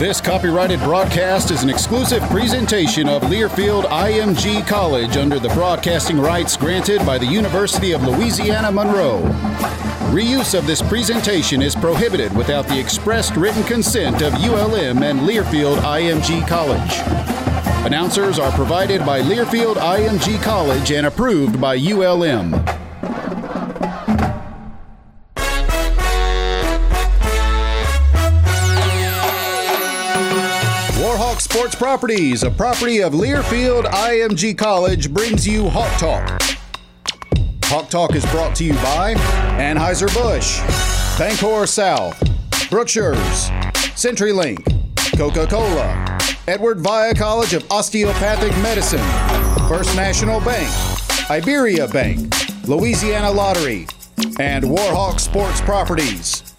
This copyrighted broadcast is an exclusive presentation of Learfield IMG College under the broadcasting rights granted by the University of Louisiana Monroe. Reuse of this presentation is prohibited without the expressed written consent of ULM and Learfield IMG College. Announcers are provided by Learfield IMG College and approved by ULM. Sports Properties, a property of Learfield IMG College, brings you Hawk Talk. Hawk Talk is brought to you by Anheuser-Busch, Bancorp South, Brookshire's, CenturyLink, Coca-Cola, Edward Via College of Osteopathic Medicine, First National Bank, Iberia Bank, Louisiana Lottery, and Warhawk Sports Properties.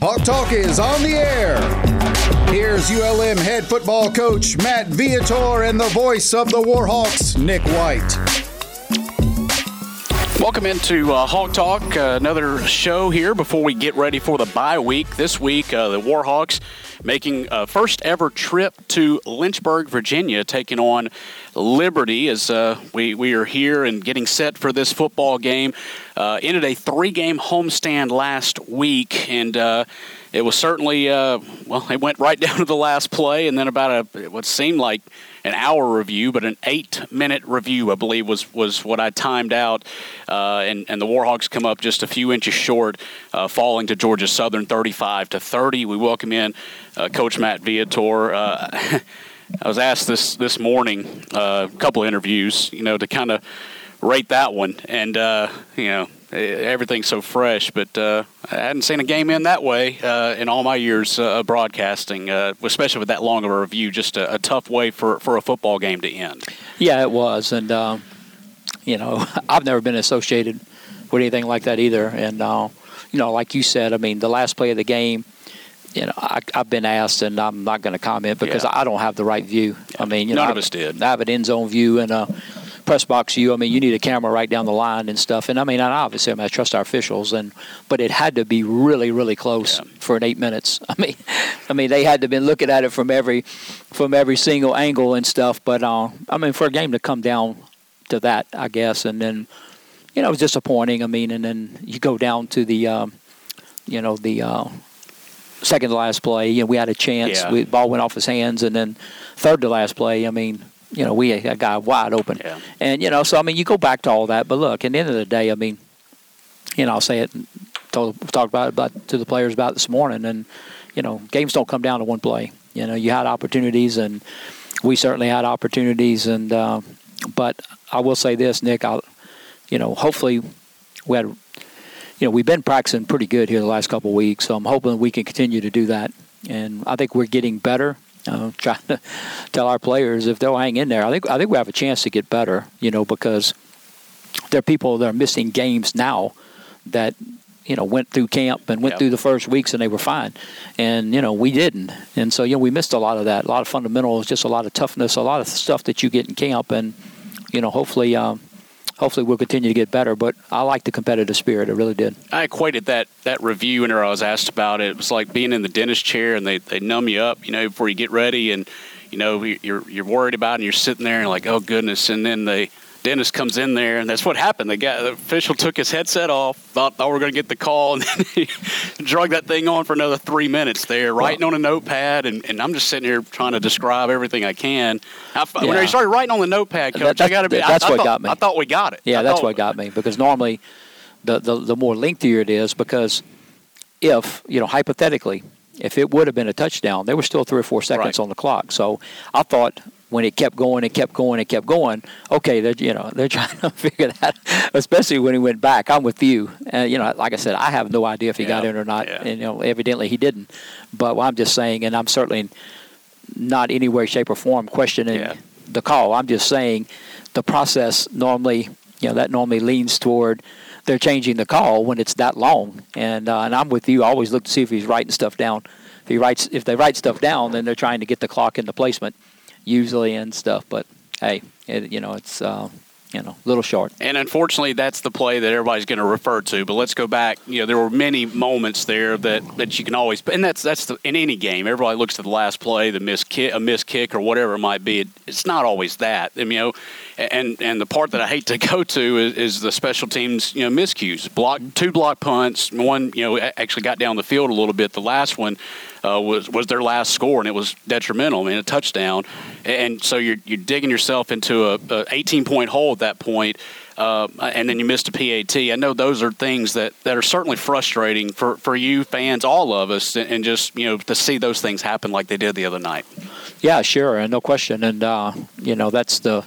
Hawk Talk is on the air. Here's ULM head football coach Matt Viator and the voice of the Warhawks, Nick White. Welcome into uh, Hawk Talk, uh, another show here before we get ready for the bye week. This week, uh, the Warhawks making a first ever trip to Lynchburg, Virginia, taking on Liberty as uh, we, we are here and getting set for this football game. Uh, ended a three game homestand last week, and uh, it was certainly, uh, well, it went right down to the last play, and then about a what seemed like an hour review, but an eight minute review, I believe, was, was what I timed out. Uh, and, and the Warhawks come up just a few inches short, uh, falling to Georgia Southern 35 to 30. We welcome in uh, Coach Matt Viator. Uh, I was asked this this morning, uh, a couple of interviews, you know, to kind of rate that one, and you know, everything's so fresh. But uh, I hadn't seen a game in that way uh, in all my years uh, of broadcasting, uh, especially with that long of a review. Just a, a, tough way for, for a football game to end. Yeah, it was, and um, you know, I've never been associated with anything like that either. And uh, you know, like you said, I mean, the last play of the game. You know, I, have been asked, and I'm not going to comment because yeah. I don't have the right view. Yeah. I mean, you none know, of us did. I have an end zone view, and uh, press box you. I mean, you need a camera right down the line and stuff. And I mean, obviously, I, mean, I trust our officials, and but it had to be really, really close yeah. for an eight minutes. I mean, I mean, they had to been looking at it from every from every single angle and stuff. But uh, I mean, for a game to come down to that, I guess, and then you know, it was disappointing. I mean, and then you go down to the, um, you know, the. Uh, second to last play, you know, we had a chance. Yeah. We, ball went off his hands, and then third to last play. I mean, you know, we had a guy wide open. Yeah. And, you know, so, I mean, you go back to all that. But look, at the end of the day, I mean, you know, I'll say it, told, talked about it about, to the players about this morning. And, you know, games don't come down to one play. You know, you had opportunities, and we certainly had opportunities. And, uh, but I will say this, Nick, I'll, you know, hopefully we had, you know, we've been practicing pretty good here the last couple of weeks. So I'm hoping we can continue to do that. And I think we're getting better uh, trying to tell our players if they'll hang in there. I think I think we have a chance to get better. You know, because there are people that are missing games now that you know went through camp and went yep. through the first weeks and they were fine, and you know we didn't, and so you know we missed a lot of that, a lot of fundamentals, just a lot of toughness, a lot of stuff that you get in camp, and you know hopefully. Um, hopefully we'll continue to get better. But I like the competitive spirit. I really did. I equated that that review whenever I was asked about it. It was like being in the dentist chair and they, they numb you up, you know, before you get ready, and you know you're you're worried about it and you're sitting there and like, oh goodness, and then they dentist comes in there, and that's what happened. The guy, the official took his headset off, thought, thought we were going to get the call, and then he drug that thing on for another three minutes there, writing on a notepad, and, and I'm just sitting here trying to describe everything I can. I, yeah. When he started writing on the notepad, coach, I got to be. That's I, what I thought, got me. I thought we got it. Yeah, that's what got me because normally, the, the the more lengthier it is, because if you know hypothetically, if it would have been a touchdown, there were still three or four seconds right. on the clock. So I thought when it kept going and kept going and kept going, okay, they're you know they're trying to figure that. Especially when he went back, I'm with you. And you know, like I said, I have no idea if he yeah. got in or not. Yeah. And you know, evidently he didn't. But well, I'm just saying, and I'm certainly not any way, shape, or form questioning yeah. the call. I'm just saying the process normally, you know, that normally leans toward they're changing the call when it's that long. And uh, and I'm with you. I always look to see if he's writing stuff down. If he writes, if they write stuff down, then they're trying to get the clock into placement, usually and stuff. But hey, it, you know, it's uh, you know, a little short. And unfortunately, that's the play that everybody's going to refer to. But let's go back. You know, there were many moments there that, that you can always, and that's that's the, in any game. Everybody looks at the last play, the miss kick, a miss kick, or whatever it might be. It, it's not always that. I mean, you know, and and the part that I hate to go to is, is the special teams, you know, miscues. Block two block punts. One, you know, actually got down the field a little bit. The last one uh, was was their last score, and it was detrimental. I mean, a touchdown, and so you're you're digging yourself into a, a 18 point hole at that point. Uh, and then you missed a PAT. I know those are things that, that are certainly frustrating for, for you fans, all of us, and just you know to see those things happen like they did the other night. Yeah, sure, and no question, and uh, you know that's the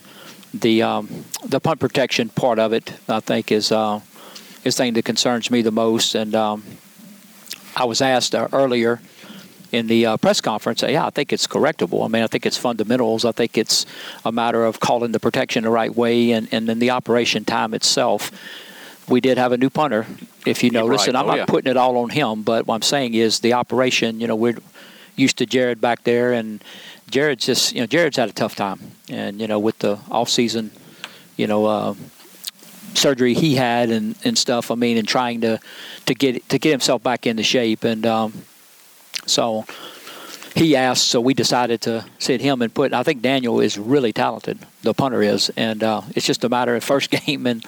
the um, the punt protection part of it. I think is uh, is thing that concerns me the most. And um, I was asked uh, earlier in the uh, press conference, yeah, I think it's correctable. I mean, I think it's fundamentals. I think it's a matter of calling the protection the right way, and, and then the operation time itself. We did have a new punter, if you notice, right. and I'm oh, not yeah. putting it all on him, but what I'm saying is the operation. You know, we're used to Jared back there, and Jared's just, you know, Jared's had a tough time, and you know, with the off season, you know. Uh, surgery he had and, and stuff. I mean, and trying to to get to get himself back into shape, and um, so he asked, so we decided to sit him and put. I think Daniel is really talented. The punter is, and uh, it's just a matter of first game, and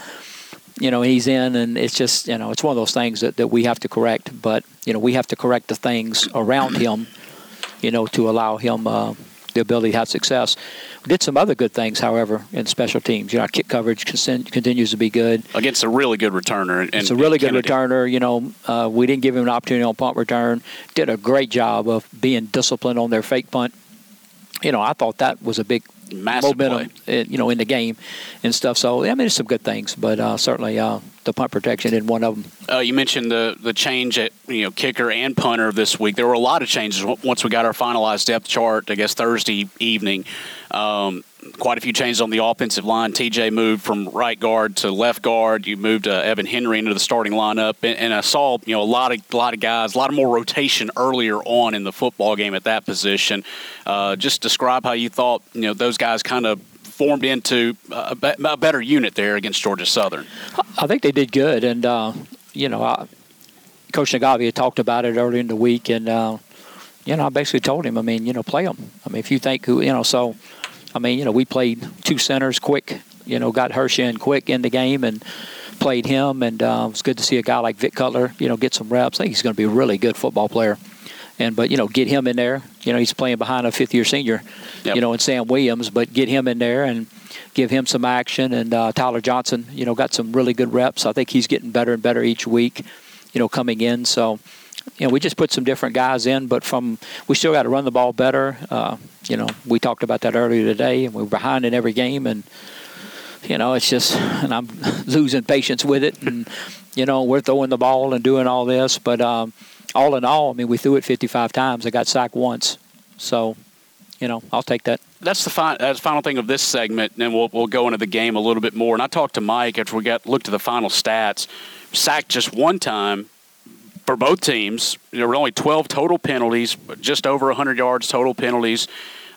you know he's in, and it's just you know it's one of those things that, that we have to correct. But you know we have to correct the things around him, you know, to allow him uh, the ability to have success. We did some other good things, however, in special teams. You know, our kick coverage con- continues to be good. Against a really good returner. And, It's a really good Kennedy. returner. You know, uh, we didn't give him an opportunity on punt return. Did a great job of being disciplined on their fake punt. You know, I thought that was a big Massive momentum, uh, you know, in the game and stuff. So I mean, there's some good things, but uh, certainly uh, the punt protection is one of them. Uh, you mentioned the the change at you know kicker and punter this week. There were a lot of changes once we got our finalized depth chart. I guess Thursday evening. Um, quite a few changes on the offensive line. TJ moved from right guard to left guard. You moved uh, Evan Henry into the starting lineup, and, and I saw you know a lot of lot of guys, a lot of more rotation earlier on in the football game at that position. Uh, just describe how you thought you know those guys kind of formed into a, be- a better unit there against Georgia Southern. I think they did good, and uh, you know, I, Coach Nagavi talked about it earlier in the week, and uh, you know, I basically told him, I mean, you know, play them. I mean, if you think who, you know, so, I mean, you know, we played two centers quick, you know, got Hirsch in quick in the game and played him, and uh, it was good to see a guy like Vic Cutler, you know, get some reps. I think he's going to be a really good football player. And but you know, get him in there. You know, he's playing behind a fifth-year senior, Yep. you know, and Sam Williams. But get him in there and give him some action. And uh, Tyler Johnson, you know, got some really good reps. I think he's getting better and better each week, you know, coming in. So, you know, we just put some different guys in, but from we still got to run the ball better. Uh, you know, we talked about that earlier today, and we're behind in every game, and you know, it's just, and I'm losing patience with it, and you know, we're throwing the ball and doing all this, but um, all in all, I mean, we threw it 55 times. I got sacked once, so you know, I'll take that. that's the fi- that's final thing of this segment, and then we'll we'll go into the game a little bit more. And I talked to Mike after we got looked at the final stats. Sacked just one time for both teams. There were only 12 total penalties, just over 100 yards total penalties.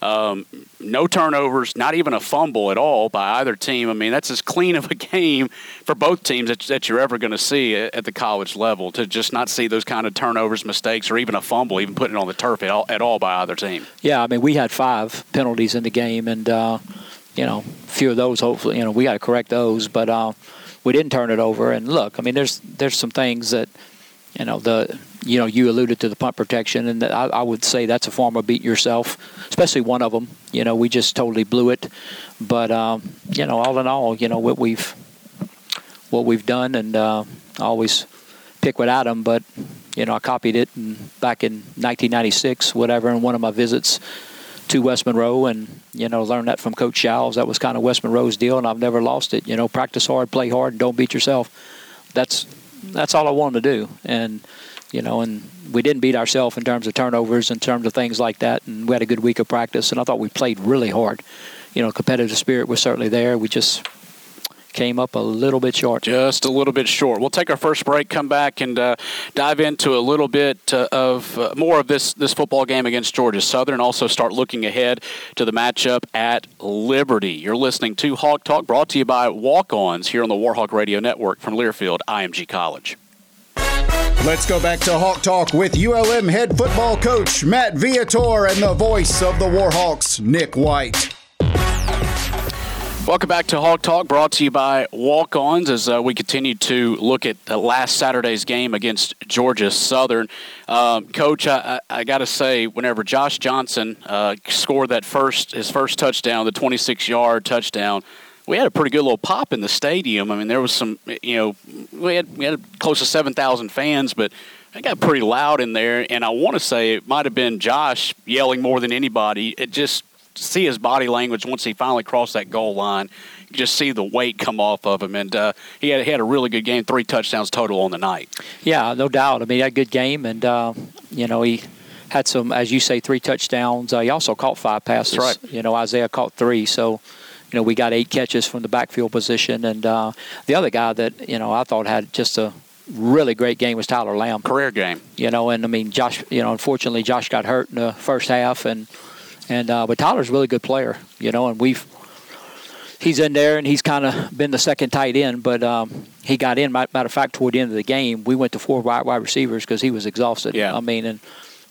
Um, no turnovers, not even a fumble at all by either team. I mean, that's as clean of a game for both teams that, that you're ever going to see at, at the college level. To just not see those kind of turnovers, mistakes, or even a fumble, even putting it on the turf at all, at all by either team. Yeah, I mean, we had five penalties in the game, and uh, you know, a few of those. Hopefully, you know, we got to correct those, but uh, we didn't turn it over. And look, I mean, there's there's some things that you know the you know you alluded to the punt protection, and I, I would say that's a form of beat yourself, especially one of them. You know, we just totally blew it. But um, you know, all in all, you know what we've what we've done, and uh, I always pick with Adam, but you know, I copied it back in 1996, whatever, in one of my visits to West Monroe, and you know, learned that from Coach Shows. That was kind of West Monroe's deal, and I've never lost it. You know, practice hard, play hard, don't beat yourself. That's that's all I wanted to do, and you know, and we didn't beat ourselves in terms of turnovers, in terms of things like that, and we had a good week of practice, and I thought we played really hard. You know, competitive spirit was certainly there. We just came up a little bit short. Just a little bit short. We'll take our first break, come back, and uh, dive into a little bit uh, of uh, more of this this football game against Georgia Southern. Also, start looking ahead to the matchup at Liberty. You're listening to Hawk Talk, brought to you by Walk Ons here on the Warhawk Radio Network from Learfield IMG College. Let's go back to Hawk Talk with ULM head football coach Matt Viator and the voice of the Warhawks, Nick White. Welcome back to Hawk Talk, brought to you by Walk Ons as uh, we continue to look at uh, last Saturday's game against Georgia Southern. Um, Coach, I, I, I got to say, whenever Josh Johnson uh, scored that first his first touchdown, the 26 yard touchdown, we had a pretty good little pop in the stadium. I mean, there was some, you know, we had we had close to 7,000 fans, but it got pretty loud in there. And I want to say it might have been Josh yelling more than anybody. It just see his body language once he finally crossed that goal line. You just see the weight come off of him, and uh, he had he had a really good game, three touchdowns total on the night. Yeah, no doubt. I mean, he had a good game, and uh, you know he had some, as you say, three touchdowns. Uh, he also caught five passes. Right. You know, Isaiah caught three, so. You know, we got eight catches from the backfield position, and uh, the other guy that you know I thought had just a really great game was Tyler Lamb. Career game. You know, and I mean, Josh. You know, unfortunately, Josh got hurt in the first half, and and uh, but Tyler's a really good player, you know, and we've he's in there and he's kind of been the second tight end, but um, he got in. Matter of fact, toward the end of the game, we went to four wide, wide receivers because he was exhausted. Yeah. I mean, and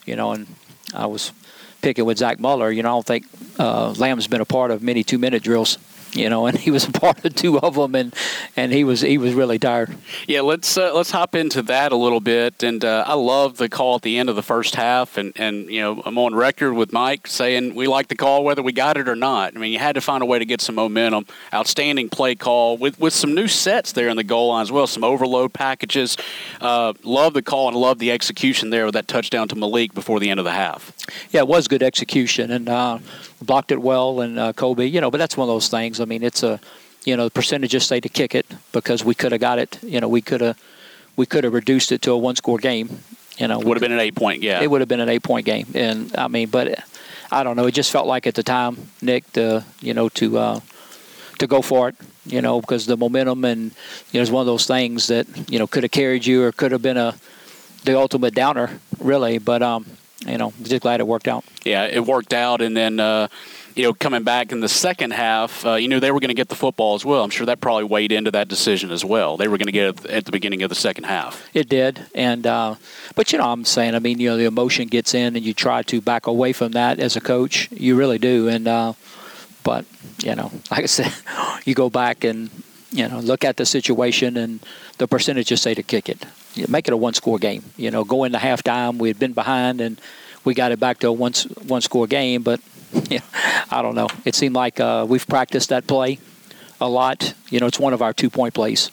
you know, and I was picking with Zach Muller. You know, I don't think uh, Lamb's been a part of many two minute drills you know, and he was a part of two of them, and and he was he was really tired. Yeah, let's uh, let's hop into that a little bit. And uh, I love the call at the end of the first half, and and you know I'm on record with Mike saying we like the call whether we got it or not. I mean, you had to find a way to get some momentum. Outstanding play call with with some new sets there in the goal line as well, some overload packages. Uh, love the call and love the execution there with that touchdown to Malik before the end of the half. Yeah, it was good execution, and uh, blocked it well. And uh, Colby, you know, but that's one of those things. I mean, it's a, you know, the percentages say to kick it because we could have got it. You know, we could have, we could have reduced it to a one-score game. You know, would have been an eight-point game. It would have been an eight-point game, and I mean, but I don't know. It just felt like at the time, Nick, to you know, to uh, to go for it. You know, because the momentum and you know, it's one of those things that you know could have carried you or could have been a the ultimate downer, really. But um, you know, just glad it worked out. Yeah, it worked out, and then uh, you know, coming back in the second half, uh, you knew they were going to get the football as well. I'm sure that probably weighed into that decision as well. They were going to get it at the beginning of the second half. It did, and uh, but you know, I'm saying, I mean, you know, the emotion gets in, and you try to back away from that as a coach. You really do, and uh, but you know, like I said, you go back and you know look at the situation, and the percentages say to kick it. Make it a one-score game. You know, go into halftime. We had been behind, and we got it back to a one one-score game, but yeah, I don't know. It seemed like uh, we've practiced that play a lot. You know, it's one of our two-point plays.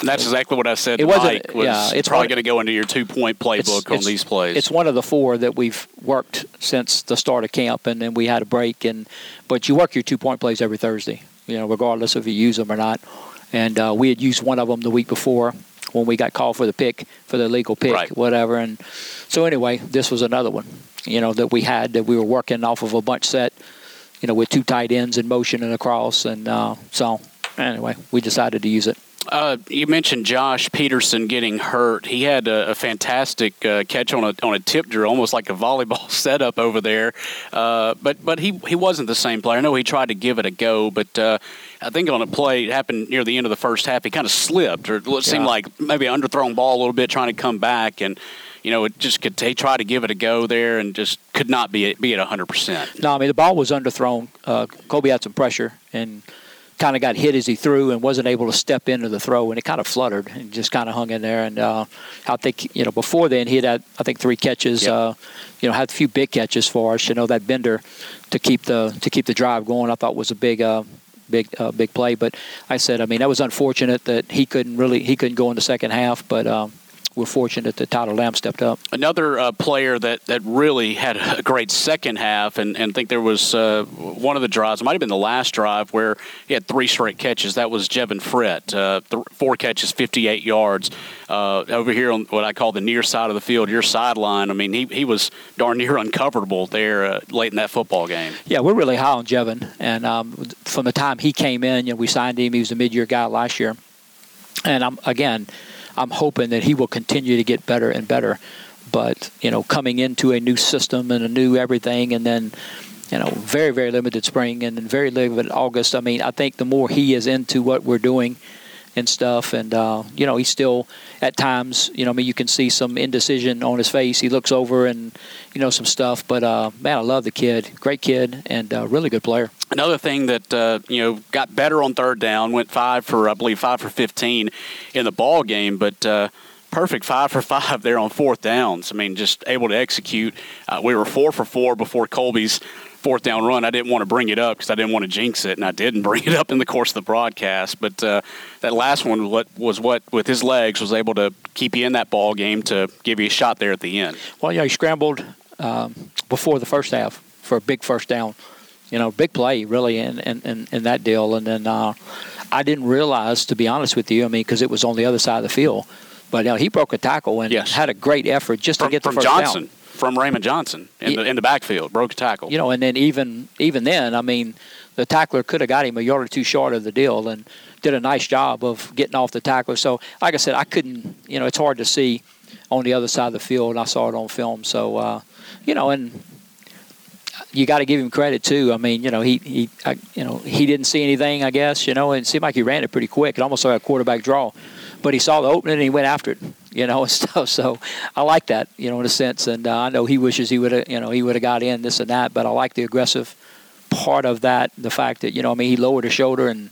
And that's exactly what I said. It wasn't. Was, yeah, it's probably going to go into your two-point playbook on these plays. It's one of the four that we've worked since the start of camp, and then we had a break. And but you work your two-point plays every Thursday. You know, regardless if you use them or not. And uh, we had used one of them the week before when we got called for the pick, for the legal pick, right. whatever. And so anyway, this was another one, you know, that we had that we were working off of a bunch set, you know, with two tight ends in motion and across. And uh, so anyway, we decided to use it. Uh, you mentioned Josh Peterson getting hurt. He had a, a fantastic uh, catch on a on a tip drill, almost like a volleyball setup over there. Uh, but but he he wasn't the same player. I know he tried to give it a go, but uh, I think on a play it happened near the end of the first half. He kind of slipped, or it seemed Yeah. like maybe an underthrown ball a little bit, trying to come back and. You know, it just could. He tried to give it a go there, and just could not be be at hundred percent. No, I mean the ball was underthrown. Uh, Colby had some pressure and kind of got hit as he threw and wasn't able to step into the throw, and it kind of fluttered and just kind of hung in there. And uh, I think you know before then he had had, I think three catches. Yep. Uh, you know, had a few big catches for us. You know that bender to keep the to keep the drive going. I thought was a big. Uh, Big, uh, big play, but I said, I mean, that was unfortunate that he couldn't really, he couldn't go in the second half. But um, we're fortunate that Tyler Lamb stepped up. Another uh, player that, that really had a great second half, and, and I think there was uh, one of the drives, it might have been the last drive, where he had three straight catches. That was Jevin Frett, uh, th- four catches, 58 yards. Uh, over here on what I call the near side of the field, your sideline, I mean, he, he was darn near uncoverable there uh, late in that football game. Yeah, we're really high on Jevin, and um, from the time he came in, you know, we signed him. He was a mid-year guy last year, and I'm again – I'm hoping that he will continue to get better and better. But you know, coming into a new system and a new everything, and then you know, very very limited spring and then very limited August. I mean, I think the more he is into what we're doing and stuff, and uh, you know, he's still at times, you know, I mean, you can see some indecision on his face. He looks over and you know some stuff, but uh, man, I love the kid. Great kid and uh, really good player. Another thing that uh, you know got better on third down, went five for I believe five for fifteen in the ball game, but. Uh, perfect five for five there on fourth downs. I mean, just able to execute. Uh, we were four for four before Colby's fourth down run. I didn't want to bring it up because I didn't want to jinx it, and I didn't bring it up in the course of the broadcast. But uh, that last one what was what with his legs was able to keep you in that ball game to give you a shot there at the end. Well, yeah, he scrambled um, before the first half for a big first down. You know, big play really in in, in, in that deal, and then uh, I didn't realize, to be honest with you, I mean, because it was on the other side of the field. But uh, he broke a tackle and yes. had a great effort just from, to get the from first Johnson. down from Raymond Johnson in the in the backfield, broke a tackle. You know, and then even even then, I mean, the tackler could have got him a yard or two short of the deal and did a nice job of getting off the tackler. So, like I said, I couldn't. You know, it's hard to see on the other side of the field, and I saw it on film. So, uh, you know, and you got to give him credit too. I mean, you know, he he I, you know he didn't see anything. I guess you know, and it seemed like he ran it pretty quick. It almost like a quarterback draw but he saw the opening and he went after it, you know, and stuff. So I like that, you know, in a sense. And uh, I know he wishes he would have, you know, he would have got in this and that. But I like the aggressive part of that, the fact that you know, I mean, he lowered his shoulder and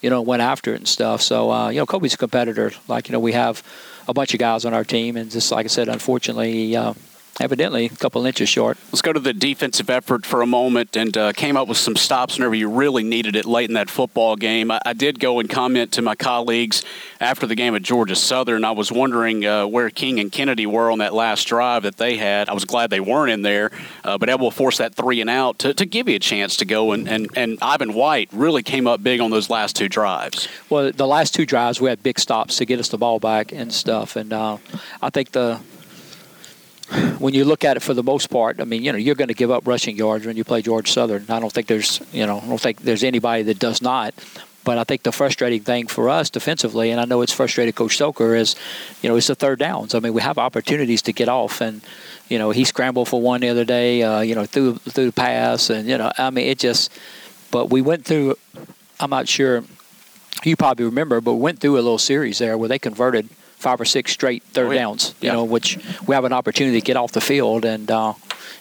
you know went after it and stuff. So uh, you know, Colby's a competitor. Like you know, we have a bunch of guys on our team, and just like I said, unfortunately. Uh, evidently a couple inches short. Let's go to the defensive effort for a moment and uh, came up with some stops whenever you really needed it late in that football game. I, I, did go and comment to my colleagues after the game at Georgia Southern. I was wondering uh, where King and Kennedy were on that last drive that they had. I was glad they weren't in there, uh, but able to force that three and out to, to give you a chance to go. And, and, and Ivan White really came up big on those last two drives. Well, the last two drives, we had big stops to get us the ball back and stuff. And uh, I think the when you look at it for the most part, I mean, you know, you're going to give up rushing yards when you play George Southern. I don't think there's, you know, I don't think there's anybody that does not. But I think the frustrating thing for us defensively, and I know it's frustrated Coach Stoker, is, you know, it's the third downs. I mean, we have opportunities to get off, and you know, he scrambled for one the other day, uh, you know, through through the pass, and you know, I mean, it just. But we went through. I'm not sure. You probably remember, but we went through a little series there where they converted five or six straight third oh, yeah. downs. You yeah. know, which we have an opportunity to get off the field, and uh,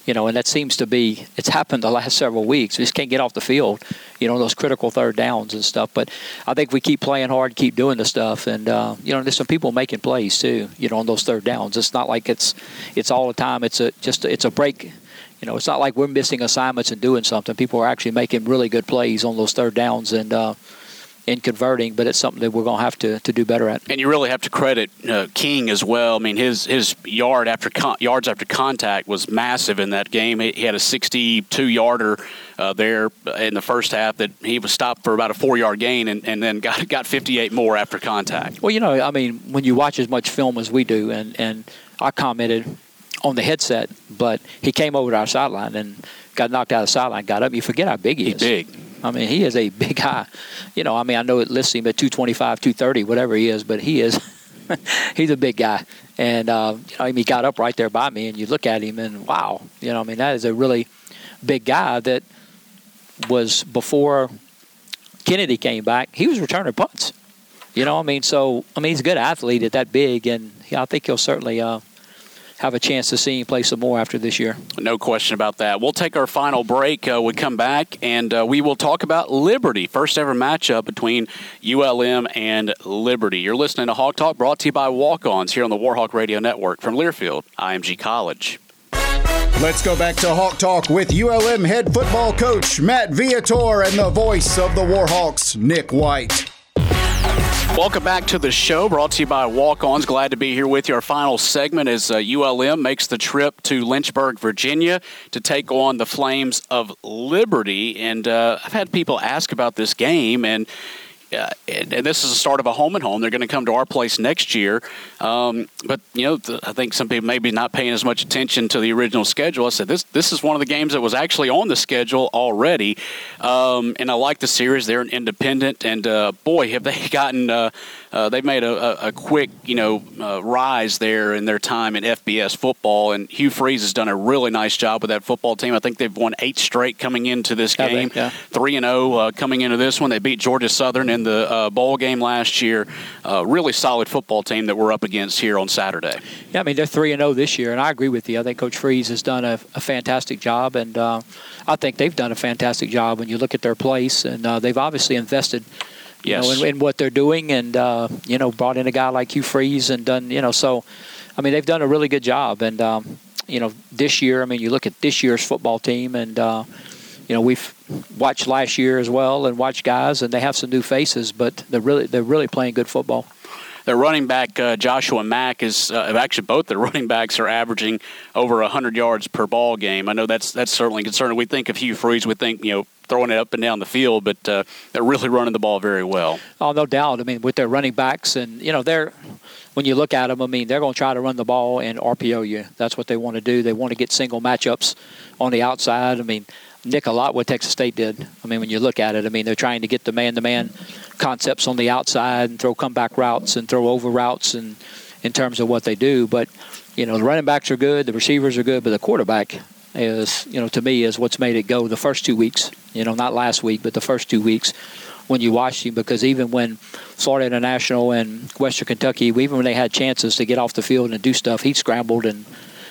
you know, and that seems to be it's happened the last several weeks. We just can't get off the field. You know, those critical third downs and stuff. But I think we keep playing hard, keep doing the stuff, and uh, you know, there's some people making plays too. You know, on those third downs. It's not like it's it's all the time. It's a just it's a break. You know, it's not like we're missing assignments and doing something. People are actually making really good plays on those third downs, and uh, in converting, but it's something that we're going to have to, to do better at. And you really have to credit uh, King as well. I mean, his his yard after con- yards after contact was massive in that game. He, he had a 62 yarder uh, there in the first half that he was stopped for about a four yard gain, and, and then got got 58 more after contact. Well, you know, I mean, when you watch as much film as we do, and and I commented on the headset, but he came over to our sideline and got knocked out of the sideline, got up. You forget how big he He's is. big. I mean, he is a big guy. You know, I mean, I know it lists him at 225, 230, whatever he is, but he is. he's a big guy, and uh, you know, he got up right there by me, and you look at him, and wow, you know, I mean, that is a really big guy that was before Kennedy came back. He was returning punts. You know, I mean, so I mean, he's a good athlete at that big, and I think he'll certainly uh, have a chance to see him play some more after this year. No question about that. We'll take our final break. Uh, we come back and uh, we will talk about Liberty, first ever matchup between ULM and Liberty. You're listening to Hawk Talk, brought to you by Walk Ons here on the Warhawk Radio Network from Learfield, IMG College. Let's go back to Hawk Talk with ULM head football coach Matt Viator and the voice of the Warhawks, Nick White. Welcome back to the show, brought to you by Walk Ons. Glad to be here with you. Our final segment is uh, ULM makes the trip to Lynchburg, Virginia to take on the Flames of Liberty. And uh, I've had people ask about this game, and uh, and, and, this is the start of a home and home. They're going to come to our place next year. Um, but you know, th- I think some people maybe not paying as much attention to the original schedule. I said this this is one of the games that was actually on the schedule already, um, and I like the series. They're an independent, and uh, boy, have they gotten uh, uh, they've made a, a, quick, you know, uh, rise there in their time in FBS football. And Hugh Freeze has done a really nice job with that football team. I think they've won eight straight coming into this game, three and zero oh, coming into this one. They beat Georgia Southern in the uh, bowl game last year. Uh, really solid football team that we're up against here on Saturday. Yeah, I mean they're three and zero oh this year, and I agree with you. I think Coach Freeze has done a, a fantastic job, and uh, I think they've done a fantastic job when you look at their place, and they've obviously invested yes. know, in, in, what they're doing, and uh, you know, brought in a guy like Hugh Freeze and done, you know, so I mean, they've done a really good job, and um, you know, this year, I mean, you look at this year's football team, and uh, you know, we've watched last year as well, and watched guys, and they have some new faces, but they're really they're really playing good football their running back uh, Joshua Mack is uh, actually both their running backs are averaging over 100 yards per ball game. I know that's that's certainly concerning. We think of Hugh Freeze, we think you know throwing it up and down the field, but uh, they're really running the ball very well. Oh, no doubt. I mean, with their running backs, and you know, they're when you look at them, I mean, they're going to try to run the ball and RPO you. That's what they want to do. They want to get single matchups on the outside. I mean, Nick a lot what Texas State did. I mean, when you look at it, I mean, they're trying to get the man-to-man concepts on the outside and throw comeback routes and throw over routes and in terms of what they do. But you know, the running backs are good, the receivers are good, but the quarterback is, you know, to me is what's made it go the first two weeks. You know, not last week, but the first two weeks when you watched him. Because even when Florida International and Western Kentucky, even when they had chances to get off the field and do stuff, he scrambled and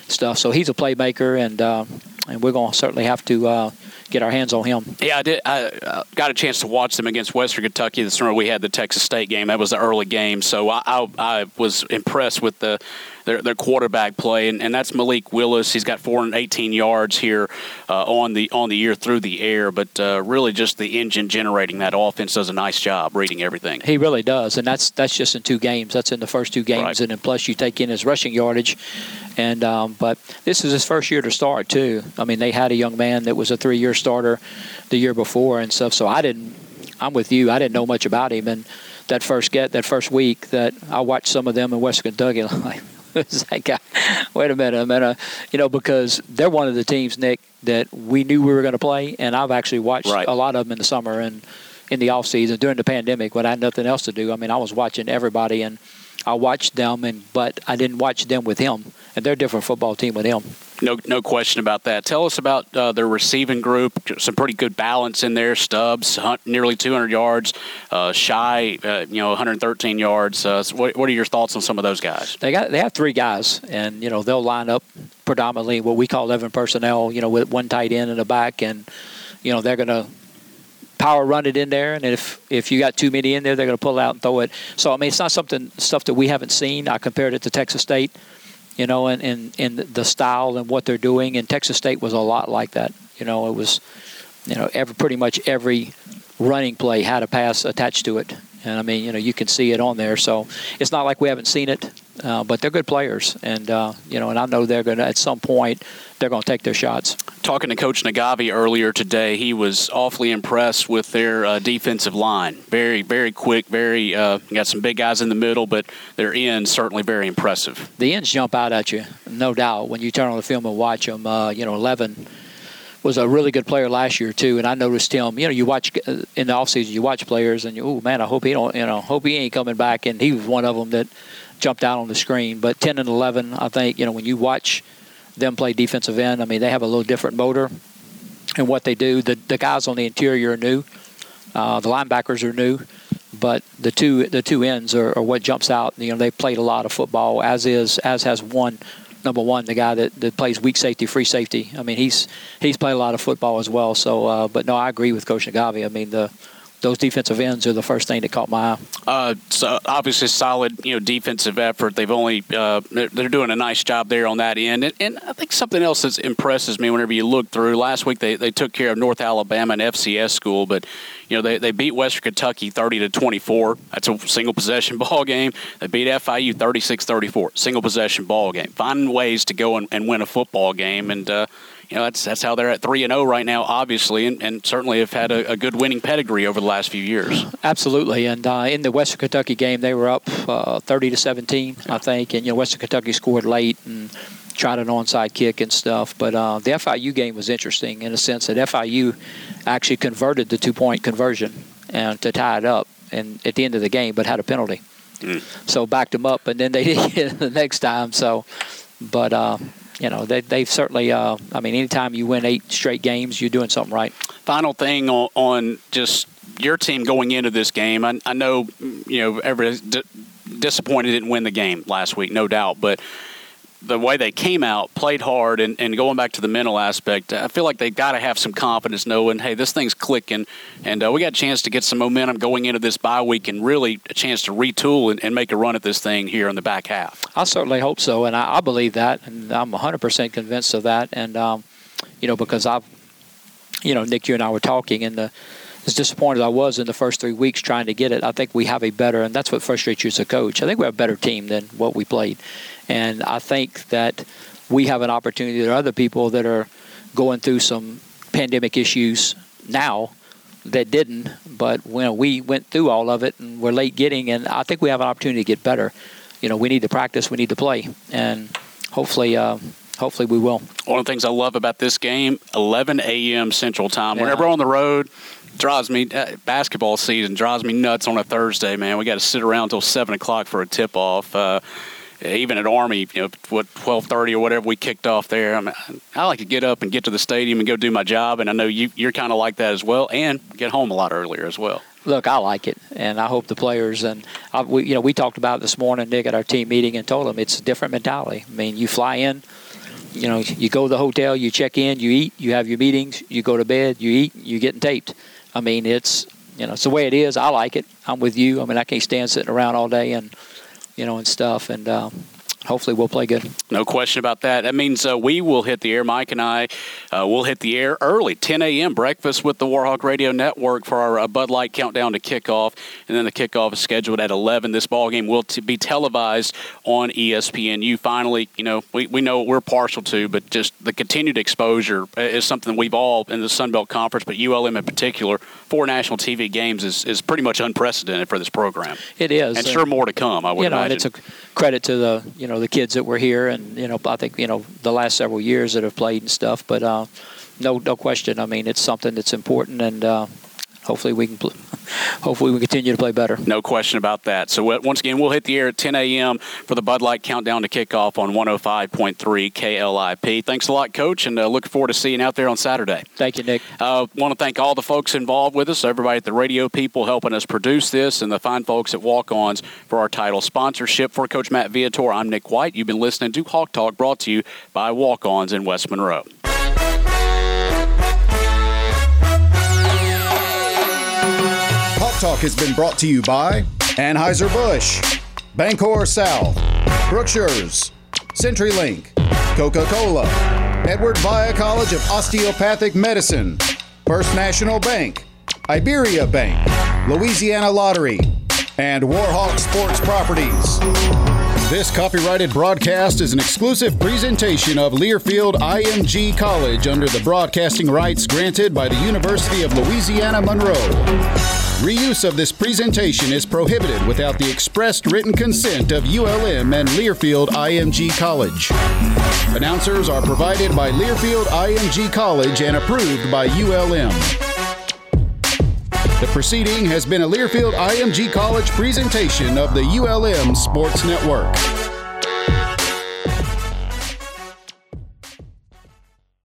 stuff. So he's a playmaker, and uh, and we're going to certainly have to uh, get our hands on him. Yeah, I did. I uh, got a chance to watch them against Western Kentucky. This summer we had the Texas State game. That was the early game, so I, I, I was impressed with the their, their quarterback play, and, and that's Malik Willis. He's got 418 yards here uh, on the on the year through the air, but uh, really just the engine generating that offense does a nice job reading everything. He really does, and that's that's just in two games. That's in the first two games, right. and then plus you take in his rushing yardage. And um, but this is his first year to start too. I mean, they had a young man that was a three-year starter the year before and stuff. So I didn't. I'm with you. I didn't know much about him, and that first get that first week that I watched some of them in West Kentucky. Like, it's like, wait a minute, a minute, you know, because they're one of the teams, Nick, that we knew we were going to play, and I've actually watched right. a lot of them in the summer and in the off season during the pandemic when I had nothing else to do. I mean, I was watching everybody, and I watched them, and but I didn't watch them with him, and they're a different football team with him. No, no question about that. Tell us about uh, their receiving group. Some pretty good balance in there. Stubbs, nearly 200 yards. Uh, Shy, uh, you know, 113 yards. Uh, so what, what, are your thoughts on some of those guys? They got they have three guys, and you know they'll line up predominantly what we call 11 personnel. You know, with one tight end in the back, and you know they're going to power run it in there, and if if you got too many in there, they're going to pull out and throw it. So I mean, it's not something stuff that we haven't seen. I compared it to Texas State you know, and in, in, in the style and what they're doing. And Texas State was a lot like that. You know, it was, you know, every pretty much every running play had a pass attached to it. And I mean, you know, you can see it on there. So it's not like we haven't seen it, uh, but they're good players, and uh, you know, and I know they're going to at some point they're going to take their shots. Talking to Coach Nagavi earlier today, he was awfully impressed with their uh, defensive line. Very, very quick. Very uh, got some big guys in the middle, but their ends certainly very impressive. The ends jump out at you, no doubt. When you turn on the film and watch them, uh, you know, eleven was a really good player last year too, and I noticed him. You know, you watch uh, in the offseason, you watch players, and you, oh man, I hope he don't, you know, hope he ain't coming back. And he was one of them that jumped out on the screen. But 10 and 11, I think, you know, when you watch them play defensive end, I mean, they have a little different motor and what they do. The the guys on the interior are new, uh, the linebackers are new, but the two the two ends are, are what jumps out. You know, they played a lot of football, as is as has one number one, the guy that, that plays weak safety, free safety. I mean, he's he's played a lot of football as well. So, uh, but no, I agree with Coach Nagavi. I mean, the those defensive ends are the first thing that caught my eye. Uh, so obviously solid, you know, defensive effort. They've only uh, they're doing a nice job there on that end, and, and, I think something else that impresses me whenever you look through. Last week they, they took care of North Alabama and FCS school, but you know they, they beat Western Kentucky 30 to 24. That's a single possession ball game. They beat FIU 36-34, single possession ball game. Finding ways to go and, and win a football game, and uh, you know that's that's how they're at three and zero oh right now, obviously, and, and certainly have had a, a, good winning pedigree over the last few years. Absolutely, and uh, in the Western Kentucky game, they were up uh, thirty to seventeen, I think, and you know Western Kentucky scored late and tried an onside kick and stuff. But uh, the FIU game was interesting in a sense that FIU actually converted the two point conversion and to tie it up, and at the end of the game, but had a penalty. Mm. So backed them up, and then they did it the next time. So, but uh, you know, they, they've certainly, uh, I mean, anytime you win eight straight games, you're doing something right. Final thing on, on just your team going into this game. I, I know, you know, everybody's d- disappointed didn't win the game last week, no doubt, but – the way they came out, played hard, and, and going back to the mental aspect, I feel like they got to have some confidence knowing, hey, this thing's clicking, and uh, we got a chance to get some momentum going into this bye week and really a chance to retool and, and, make a run at this thing here in the back half. I certainly hope so, and I, I believe that, and I'm 100% convinced of that. And, um, you know, because I've, you know, Nick, you and I were talking, and the as disappointed as I was in the first three weeks trying to get it, I think we have a better, and that's what frustrates you as a coach. I think we have a better team than what we played. And I think that we have an opportunity. There are other people that are going through some pandemic issues now that didn't, but when we went through all of it and we're late getting, and I think we have an opportunity to get better. You know, we need to practice, we need to play, and hopefully, uh, hopefully we will. One of the things I love about this game, 11 a.m. Central Time. Yeah. Whenever on the road, drives me uh, basketball season drives me nuts on a Thursday. Man, we got to sit around until seven o'clock for a tip off. Uh, even at Army, you know, what twelve thirty or whatever we kicked off there. I, mean, I like to get up and get to the stadium and go do my job, and I know you you're kind of like that as well, and get home a lot earlier as well. Look, I like it, and I hope the players and I, we, you know, we talked about this morning, Nick, at our team meeting, and told them it's a different mentality. I mean, you fly in, you know, you go to the hotel, you check in, you eat, you have your meetings, you go to bed, you eat, you getting taped. I mean, it's you know, it's the way it is. I like it. I'm with you. I mean, I can't stand sitting around all day and you know and stuff. And um, hopefully we'll play good. No question about that. That means uh, we will hit the air. Mike and I uh, will hit the air early, 10 a.m. breakfast with the Warhawk Radio Network for our uh, Bud Light countdown to kickoff, and then the kickoff is scheduled at 11. This ball game will t- be televised on ESPN. You finally, you know, we, we know what we're partial to, but just the continued exposure is something we've all in the Sun Belt Conference, but ULM in particular, four national TV games is, is pretty much unprecedented for this program. It is, and sure more to come. I would you know, imagine. and it's a credit to the you know know the kids that were here, and you know I think you know the last several years that have played and stuff. But uh, no, no question. I mean, it's something that's important, and uh, hopefully we can pl- hopefully we continue to play better. No question about that. So once again, we'll hit the air at 10 a.m. for the Bud Light countdown to kickoff on 105.3 KLIP. Thanks a lot, Coach, and uh, looking forward to seeing you out there on Saturday. Thank you, Nick. Uh, Want to thank all the folks involved with us, everybody at the radio people helping us produce this, and the fine folks at Walk-Ons for our title sponsorship. For Coach Matt Viator, I'm Nick White. You've been listening to Hawk Talk, brought to you by Walk-Ons in West Monroe. Talk has been brought to you by Anheuser-Busch, Bancorp South, Brookshire's, CenturyLink, Coca-Cola, Edward Via College of Osteopathic Medicine, First National Bank, Iberia Bank, Louisiana Lottery, and Warhawk Sports Properties. This copyrighted broadcast is an exclusive presentation of Learfield IMG College under the broadcasting rights granted by the University of Louisiana Monroe. Reuse of this presentation is prohibited without the expressed written consent of ULM and Learfield IMG College. Announcers are provided by Learfield IMG College and approved by ULM. The proceeding has been a Learfield IMG College presentation of the ULM Sports Network.